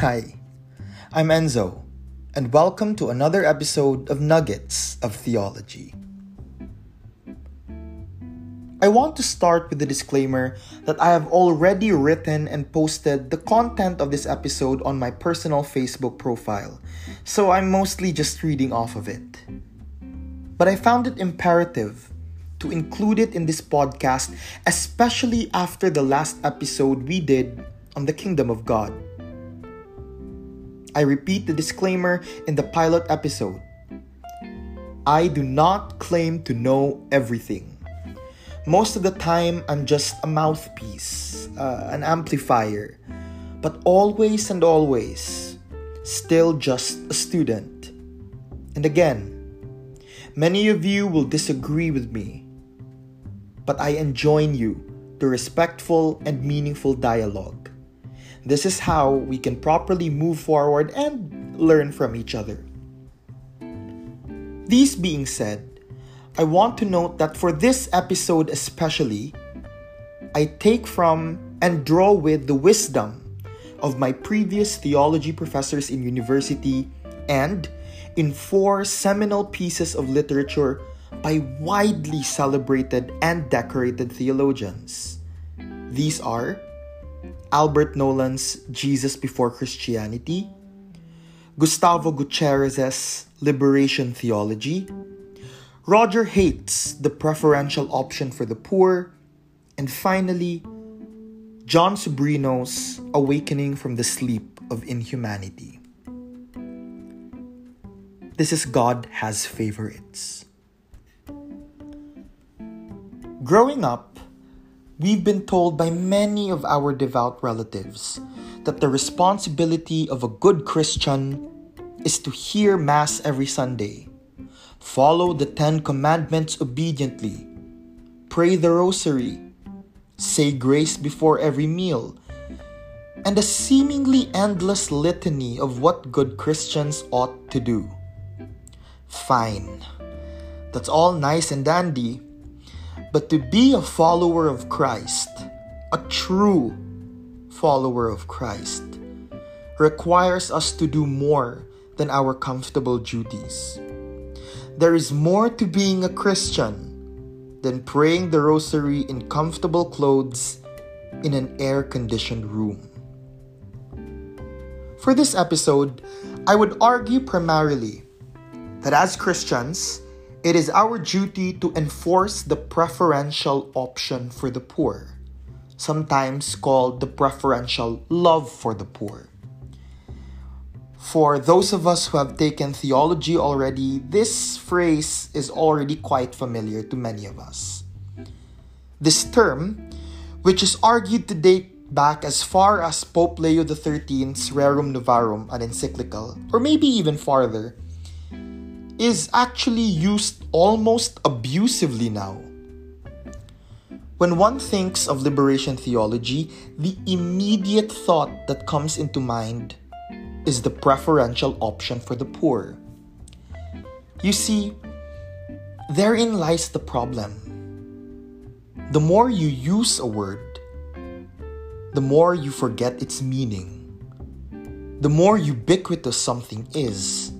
Hi, I'm Enzo, and welcome to another episode of Nuggets of Theology. I want to start with the disclaimer that I have already written and posted the content of this episode on my personal Facebook profile, so I'm mostly just reading off of it. But I found it imperative to include it in this podcast, especially after the last episode we did on the kingdom of God. I repeat the disclaimer in the pilot episode. I do not claim to know everything. Most of the time, I'm just a mouthpiece, uh, an amplifier, but always and always, still just a student. And again, many of you will disagree with me, but I enjoin you to respectful and meaningful dialogue. This is how we can properly move forward and learn from each other. These being said, I want to note that for this episode especially, I take from and draw with the wisdom of my previous theology professors in university and in four seminal pieces of literature by widely celebrated and decorated theologians. These are Albert Nolan's Jesus Before Christianity, Gustavo Gutierrez's Liberation Theology, Roger Haight's the preferential option for the poor. And finally, Jon Sobrino's Awakening from the Sleep of Inhumanity. This is God Has Favorites. Growing up, we've been told by many of our devout relatives that the responsibility of a good Christian is to hear Mass every Sunday Follow the Ten Commandments obediently. Pray the Rosary. Say grace before every meal. And a seemingly endless litany of what good Christians ought to do. Fine. That's all nice and dandy. But to be a follower of Christ, a true follower of Christ, requires us to do more than our comfortable duties. There is more to being a Christian than praying the rosary in comfortable clothes in an air conditioned room. For this episode, I would argue primarily that as Christians, it is our duty to enforce the preferential option for the poor, sometimes called the preferential love for the poor. For those of us who have taken theology already, this phrase is already quite familiar to many of us. This term, which is argued to date back as far as Pope Leo XIII's Rerum Novarum, an encyclical, or maybe even farther, is actually used almost abusively now. When one thinks of liberation theology, the immediate thought that comes into mind is the preferential option for the poor. You see, therein lies the problem. The more you use a word, the more you forget its meaning. The more ubiquitous something is,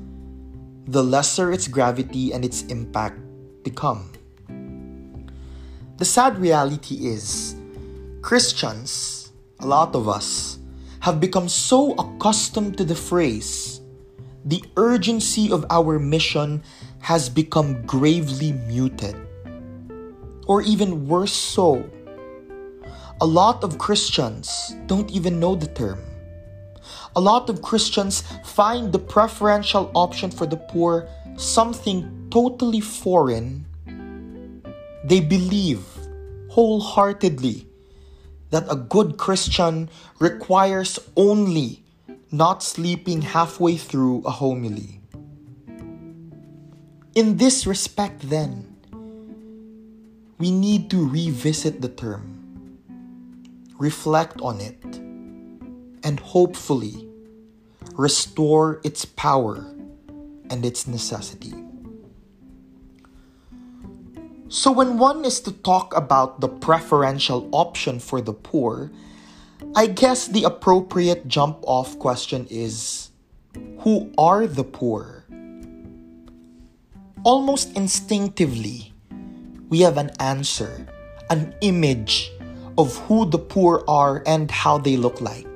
the lesser its gravity and its impact become. The sad reality is, Christians, a lot of us, have become so accustomed to the phrase, the urgency of our mission has become gravely muted. Or even worse so, a lot of Christians don't even know the term. A lot of Christians find the preferential option for the poor something totally foreign. They believe wholeheartedly that a good Christian requires only not sleeping halfway through a homily. In this respect, then, we need to revisit the term, reflect on it, and hopefully restore its power and its necessity. So, when one is to talk about the preferential option for the poor, I guess the appropriate jump off question is Who are the poor? Almost instinctively, we have an answer, an image of who the poor are and how they look like.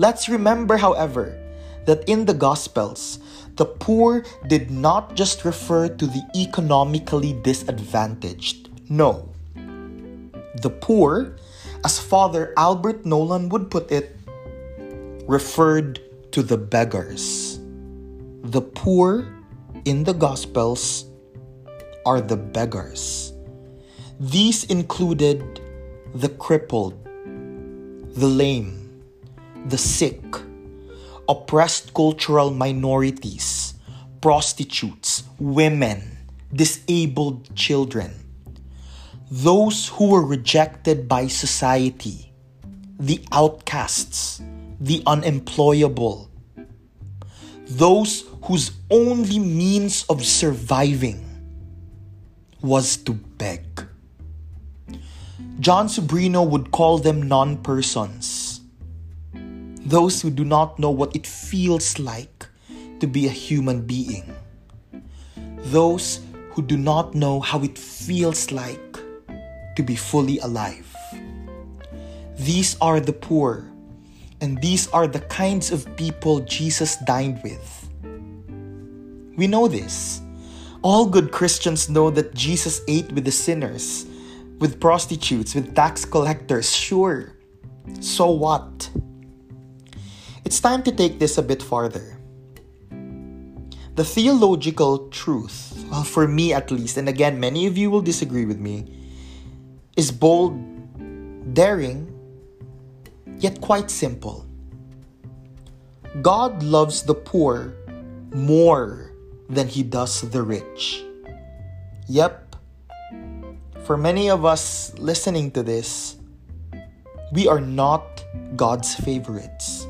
Let's remember, however, that in the Gospels, the poor did not just refer to the economically disadvantaged. No. The poor, as Father Albert Nolan would put it, referred to the beggars. The poor in the Gospels are the beggars. These included the crippled, the lame, the sick, oppressed cultural minorities, prostitutes, women, disabled children, those who were rejected by society, the outcasts, the unemployable, those whose only means of surviving was to beg. Jon Sobrino would call them non persons, those who do not know what it feels like to be a human being, those who do not know how it feels like to be fully alive. These are the poor, and these are the kinds of people Jesus dined with. We know this all good Christians know that Jesus ate with the sinners, with prostitutes, with tax collectors, sure. So what? It's time to take this a bit farther. The theological truth, well, for me at least, and again, many of you will disagree with me, is bold, daring, yet quite simple. God loves the poor more than he does the rich. Yep, for many of us listening to this, we are not God's favorites.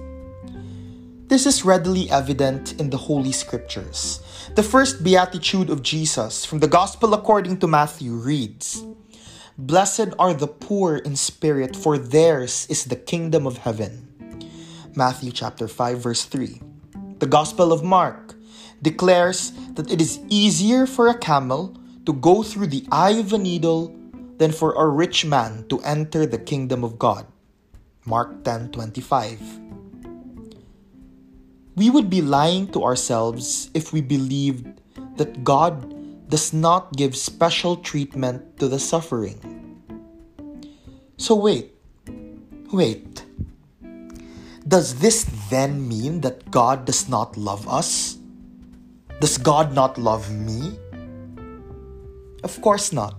This is readily evident in the Holy Scriptures. The first beatitude of Jesus from the Gospel according to Matthew reads Blessed are the poor in spirit, for theirs is the kingdom of heaven. Matthew chapter 5 verse 3. The Gospel of Mark declares that it is easier for a camel to go through the eye of a needle than for a rich man to enter the kingdom of God. Mark 10:25. We would be lying to ourselves if we believed that God does not give special treatment to the suffering. So wait. Wait. Does this then mean that God does not love us? Does God not love me? Of course not.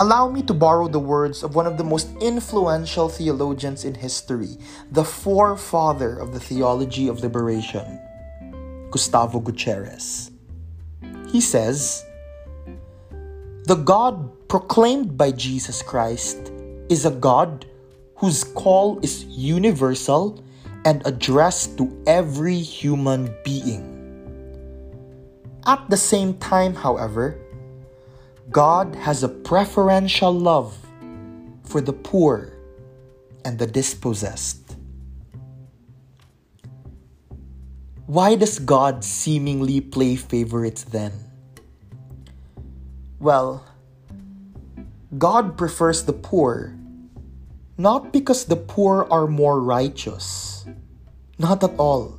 Allow me to borrow the words of one of the most influential theologians in history, the forefather of the theology of liberation, Gustavo Gutierrez. He says, The God proclaimed by Jesus Christ is a God whose call is universal and addressed to every human being. At the same time, however, God has a preferential love for the poor and the dispossessed. Why does God seemingly play favorites then? Well, God prefers the poor not because the poor are more righteous. Not at all.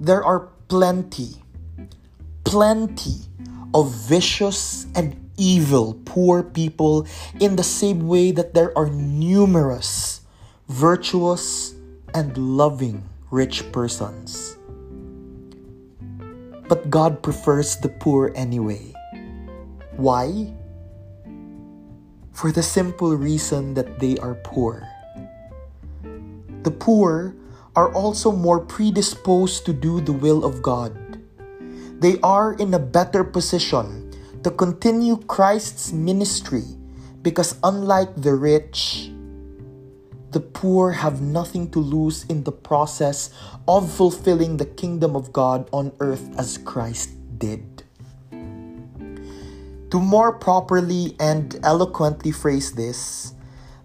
There are plenty plenty of vicious and evil poor people in the same way that there are numerous virtuous and loving rich persons. But God prefers the poor anyway. Why? For the simple reason that they are poor. The poor are also more predisposed to do the will of God they are in a better position to continue Christ's ministry because, unlike the rich, the poor have nothing to lose in the process of fulfilling the kingdom of God on earth as Christ did. To more properly and eloquently phrase this,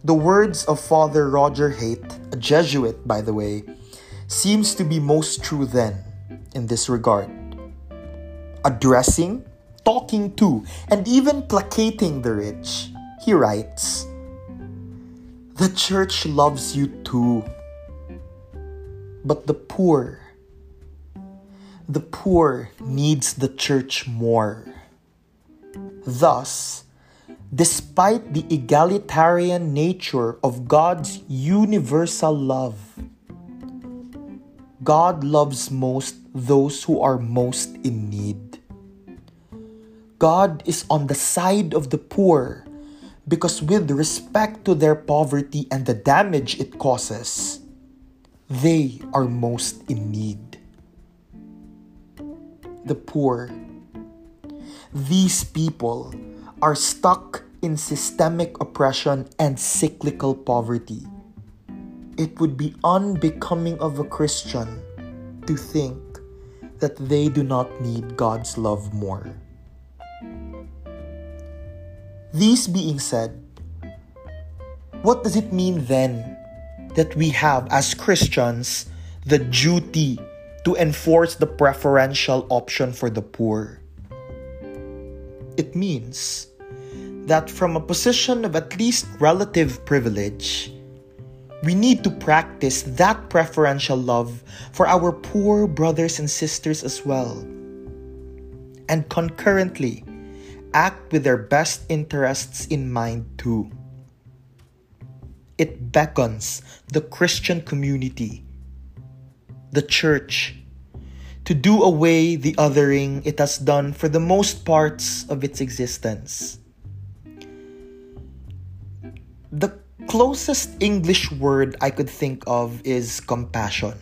the words of Father Roger Haight, a Jesuit by the way, seems to be most true then in this regard. Addressing, talking to, and even placating the rich, he writes The church loves you too, but the poor, the poor needs the church more. Thus, despite the egalitarian nature of God's universal love, God loves most those who are most in need. God is on the side of the poor because, with respect to their poverty and the damage it causes, they are most in need. The poor. These people are stuck in systemic oppression and cyclical poverty. It would be unbecoming of a Christian to think that they do not need God's love more. These being said, what does it mean then that we have as Christians the duty to enforce the preferential option for the poor? It means that from a position of at least relative privilege, we need to practice that preferential love for our poor brothers and sisters as well. And concurrently, act with their best interests in mind too. It beckons the Christian community, the church, to do away the othering it has done for the most parts of its existence. The closest English word I could think of is compassion.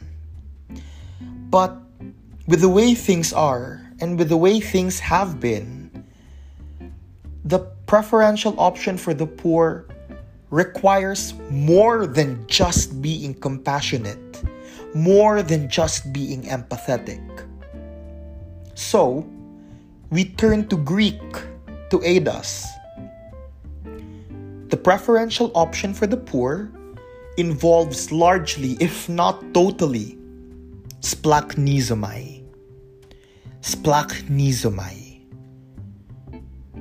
But with the way things are, and with the way things have been, the preferential option for the poor requires more than just being compassionate, more than just being empathetic. So, we turn to Greek to aid us. The preferential option for the poor involves largely, if not totally, splachnisomai. Splachnisomai.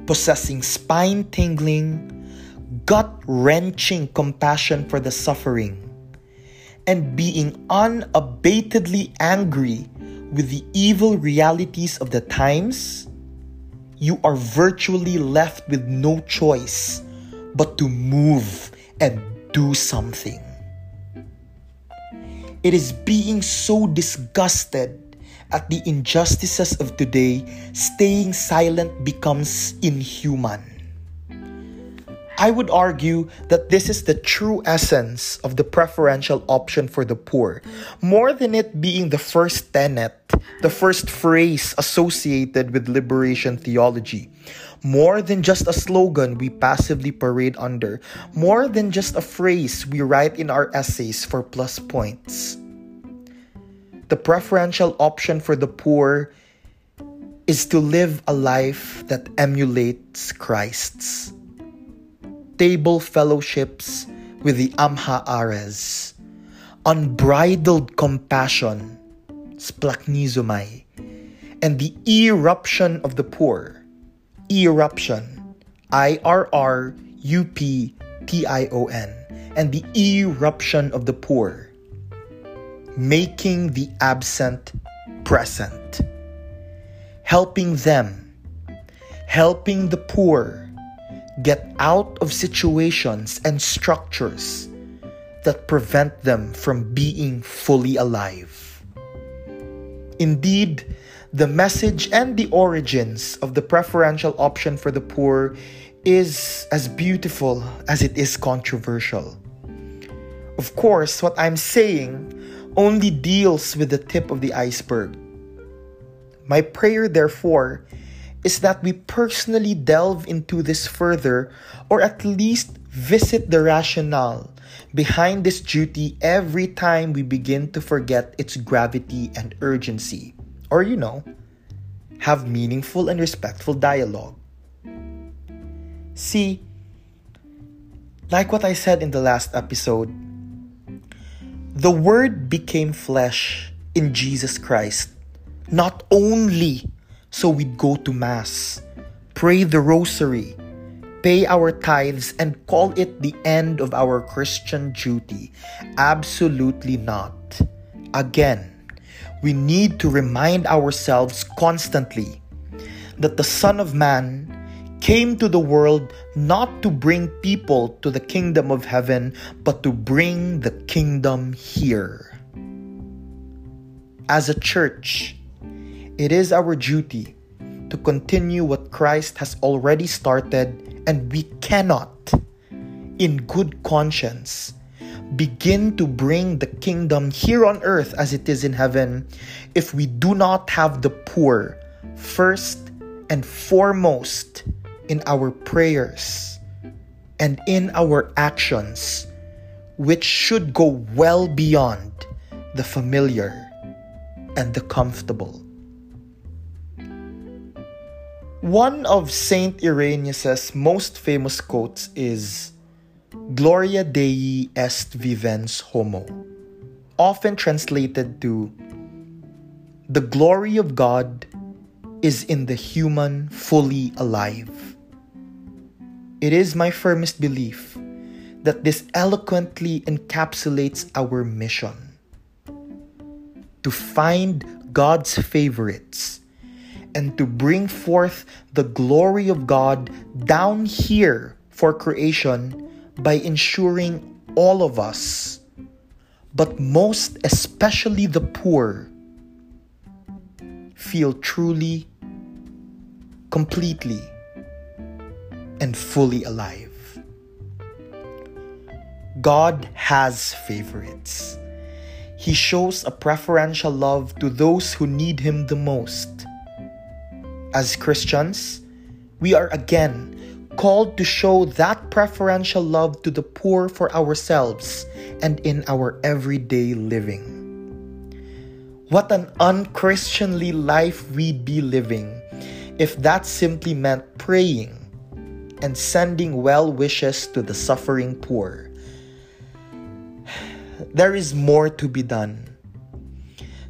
Possessing spine tingling, gut wrenching compassion for the suffering, and being unabatedly angry with the evil realities of the times, you are virtually left with no choice but to move and do something. It is being so disgusted at the injustices of today, staying silent becomes inhuman. I would argue that this is the true essence of the preferential option for the poor, more than it being the first tenet, the first phrase associated with liberation theology. More than just a slogan we passively parade under, more than just a phrase we write in our essays for plus points. The preferential option for the poor is to live a life that emulates Christ's table fellowships with the am ha'aretz, unbridled compassion, splachnisomai, and the eruption of the poor, eruption, I R R U P T I O N, and the eruption of the poor, making the absent present, helping them, helping the poor get out of situations and structures that prevent them from being fully alive. Indeed, the message and the origins of the preferential option for the poor is as beautiful as it is controversial. Of course, what I'm saying only deals with the tip of the iceberg. My prayer, therefore, is that we personally delve into this further or at least visit the rationale behind this duty every time we begin to forget its gravity and urgency. Or, you know, have meaningful and respectful dialogue. See, like what I said in the last episode, the Word became flesh in Jesus Christ, not only so we'd go to Mass, pray the Rosary, pay our tithes, and call it the end of our Christian duty. Absolutely not. Again, we need to remind ourselves constantly that the Son of Man came to the world not to bring people to the kingdom of heaven, but to bring the kingdom here. As a church, it is our duty to continue what Christ has already started, and we cannot, in good conscience, begin to bring the kingdom here on earth as it is in heaven if we do not have the poor first and foremost in our prayers and in our actions, which should go well beyond the familiar and the comfortable. One of Saint Irenaeus' most famous quotes is Gloria Dei est vivens homo, often translated to The glory of God is in the human fully alive. It is my firmest belief that this eloquently encapsulates our mission. To find God's favorites and to bring forth the glory of God down here for creation by ensuring all of us, but most especially the poor, feel truly, completely, and fully alive. God has favorites. He shows a preferential love to those who need Him the most. As Christians, we are again called to show that preferential love to the poor for ourselves and in our everyday living. What an unchristianly life we'd be living if that simply meant praying and sending well wishes to the suffering poor. There is more to be done.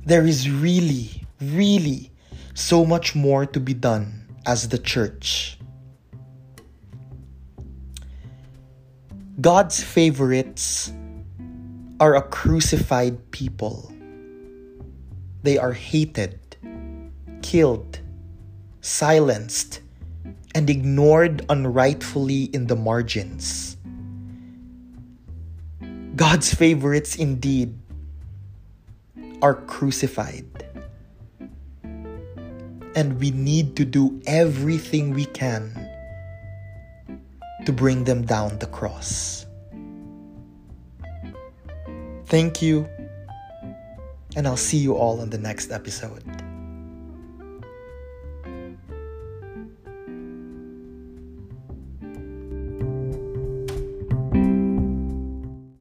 There is really, really so much more to be done as the church. God's favorites are a crucified people. They are hated, killed, silenced, and ignored unrightfully in the margins. God's favorites indeed are crucified. And we need to do everything we can to bring them down the cross. Thank you, and I'll see you all in the next episode.